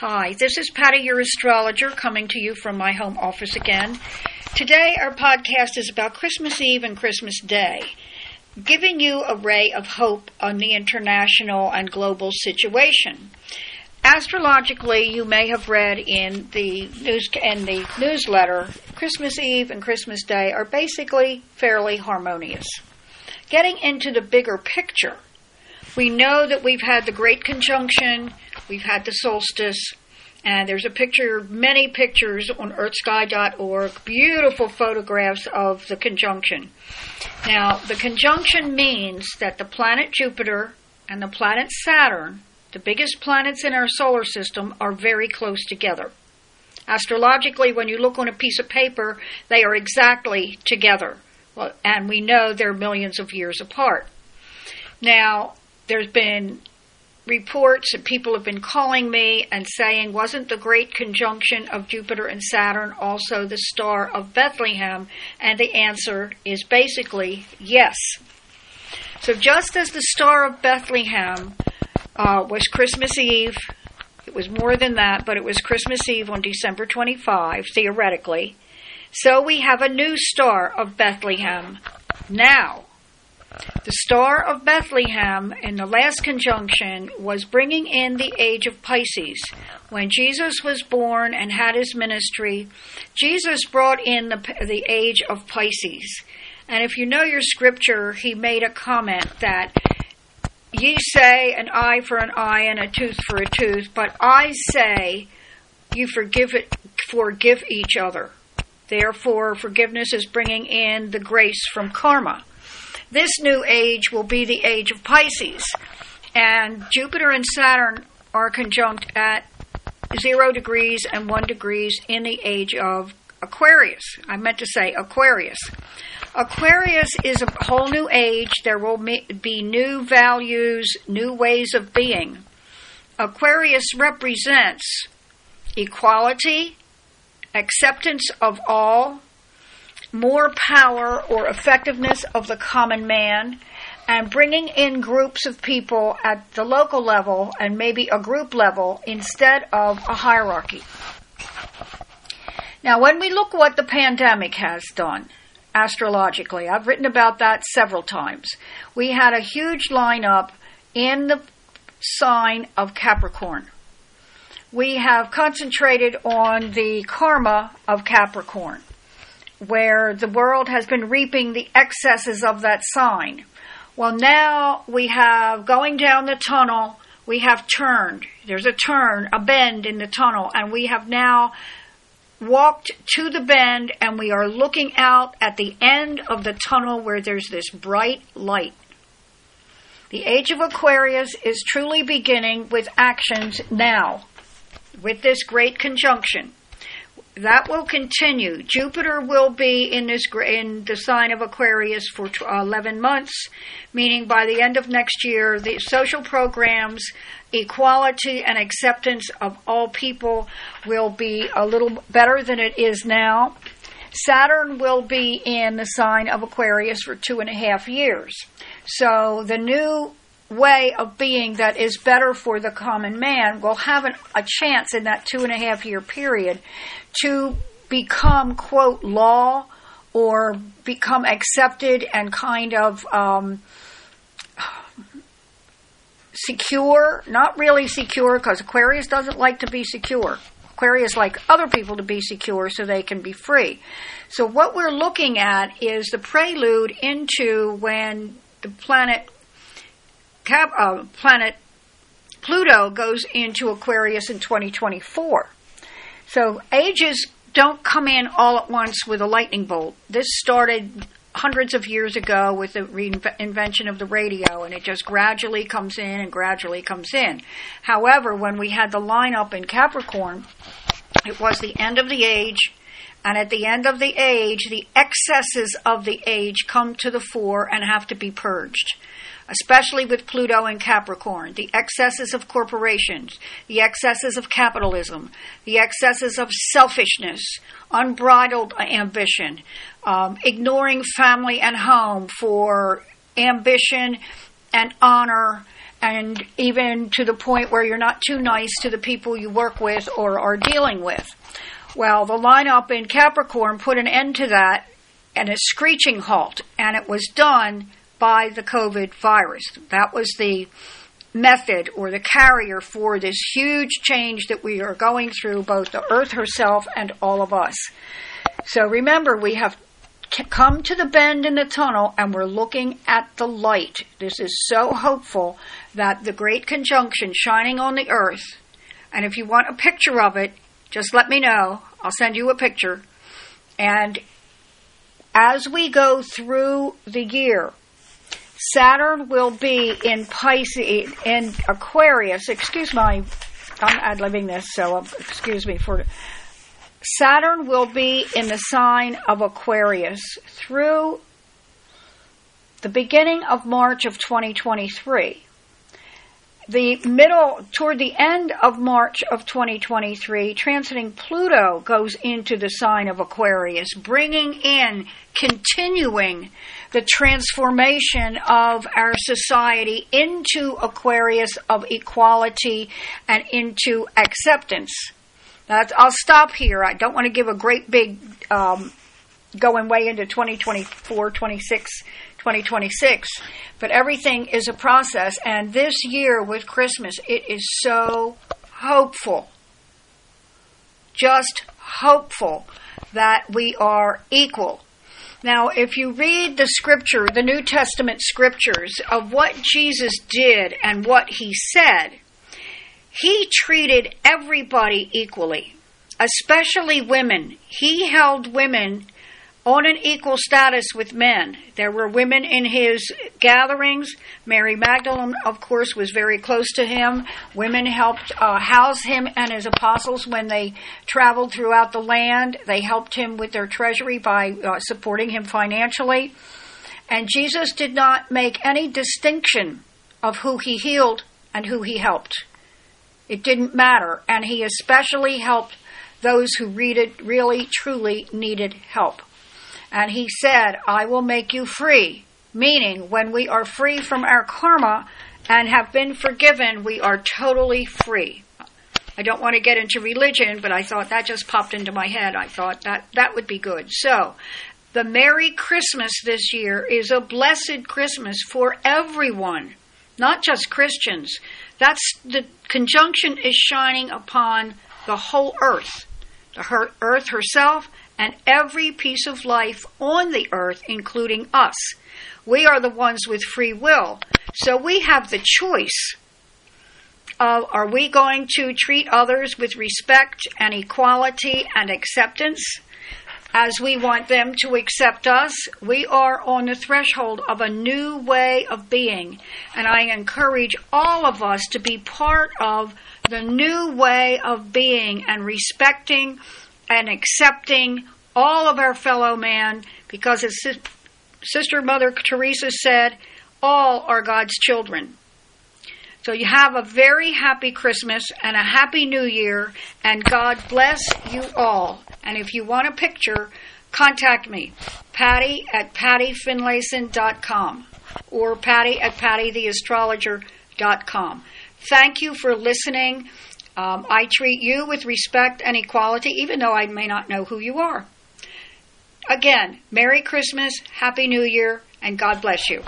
Hi, this is Patty, your astrologer, coming to you from my home office again. Today, our podcast is about Christmas Eve and Christmas Day, giving you a ray of hope on the international and global situation. Astrologically, you may have read in the news in the newsletter, Christmas Eve and Christmas Day are basically fairly harmonious. Getting into the bigger picture, we know that we've had the Great Conjunction, we've had the solstice, and there's a picture, many pictures on earthsky.org, beautiful photographs of the conjunction. Now, the conjunction means that the planet Jupiter and the planet Saturn, the biggest planets in our solar system, are very close together. Astrologically, when you look on a piece of paper, they are exactly together. Well, and we know they're millions of years apart. Now, there's been reports and people have been calling me and saying, wasn't the great conjunction of Jupiter and Saturn also the star of Bethlehem? And the answer is basically yes. So just as the star of Bethlehem uh, was Christmas Eve, it was more than that, but it was Christmas Eve on December 25, theoretically. So we have a new star of Bethlehem now. The star of Bethlehem in the last conjunction was bringing in the age of Pisces. When Jesus was born and had his ministry, Jesus brought in the, the age of Pisces. And if you know your scripture, he made a comment that ye say an eye for an eye and a tooth for a tooth, but I say you forgive it, forgive each other. Therefore, forgiveness is bringing in the grace from karma. This new age will be the age of Pisces. And Jupiter and Saturn are conjunct at zero degrees and one degrees in the age of Aquarius. I meant to say Aquarius. Aquarius is a whole new age. There will be new values, new ways of being. Aquarius represents equality, acceptance of all, more power or effectiveness of the common man, and bringing in groups of people at the local level and maybe a group level instead of a hierarchy. Now, when we look what the pandemic has done astrologically, I've written about that several times. We had a huge lineup in the sign of Capricorn. We have concentrated on the karma of Capricorn where the world has been reaping the excesses of that sign. Well, now we have going down the tunnel, we have turned. There's a turn, a bend in the tunnel, and we have now walked to the bend and we are looking out at the end of the tunnel where there's this bright light. The age of Aquarius is truly beginning with actions now, with this great conjunction that will continue. Jupiter will be in this in the sign of Aquarius for uh, 11 months, meaning by the end of next year, the social programs, equality and acceptance of all people will be a little better than it is now. Saturn will be in the sign of Aquarius for two and a half years. So the new way of being that is better for the common man will have an, a chance in that two and a half year period to become, quote, law or become accepted and kind of um, secure. Not really secure because Aquarius doesn't like to be secure. Aquarius like other people to be secure so they can be free. So what we're looking at is the prelude into when the planet Cap, uh, planet Pluto goes into Aquarius in 2024. So ages don't come in all at once with a lightning bolt. This started hundreds of years ago with the invention of the radio, and it just gradually comes in and gradually comes in. However, when we had the lineup in Capricorn, it was the end of the age, and at the end of the age, the excesses of the age come to the fore and have to be purged especially with Pluto and Capricorn, the excesses of corporations, the excesses of capitalism, the excesses of selfishness, unbridled ambition, um, ignoring family and home for ambition and honor and even to the point where you're not too nice to the people you work with or are dealing with. Well, the lineup in Capricorn put an end to that and a screeching halt, and it was done by the COVID virus. That was the method or the carrier for this huge change that we are going through, both the earth herself and all of us. So remember, we have come to the bend in the tunnel and we're looking at the light. This is so hopeful that the great conjunction shining on the earth, and if you want a picture of it, just let me know. I'll send you a picture. And as we go through the year, Saturn will be in Pisces, in Aquarius. Excuse my, I'm ad libbing this, so um, excuse me for. Saturn will be in the sign of Aquarius through the beginning of March of 2023 the middle, toward the end of March of 2023, transiting Pluto goes into the sign of Aquarius, bringing in, continuing the transformation of our society into Aquarius of equality and into acceptance. I'll stop here. I don't want to give a great big um, going way into 2024, 26 2026. But everything is a process. And this year with Christmas, it is so hopeful. Just hopeful that we are equal. Now, if you read the scripture, the New Testament scriptures of what Jesus did and what he said, he treated everybody equally, especially women. He held women on an equal status with men. There were women in his gatherings. Mary Magdalene, of course, was very close to him. Women helped uh, house him and his apostles when they traveled throughout the land. They helped him with their treasury by uh, supporting him financially. And Jesus did not make any distinction of who he healed and who he helped. It didn't matter. And he especially helped those who really, truly needed help. And he said, I will make you free. Meaning, when we are free from our karma and have been forgiven, we are totally free. I don't want to get into religion, but I thought that just popped into my head. I thought that that would be good. So, the Merry Christmas this year is a blessed Christmas for everyone, not just Christians. That's the conjunction is shining upon the whole earth, the earth herself and every piece of life on the earth, including us. We are the ones with free will. So we have the choice of are we going to treat others with respect and equality and acceptance as we want them to accept us? We are on the threshold of a new way of being. And I encourage all of us to be part of the new way of being and respecting and accepting all of our fellow man because as Sister Mother Teresa said, all are God's children. So you have a very happy Christmas and a happy New Year, and God bless you all. And if you want a picture, contact me, Patty at pattyfinlayson.com or Patty at pattytheastrologer.com. Thank you for listening. Um, I treat you with respect and equality, even though I may not know who you are. Again, Merry Christmas, Happy New Year, and God bless you.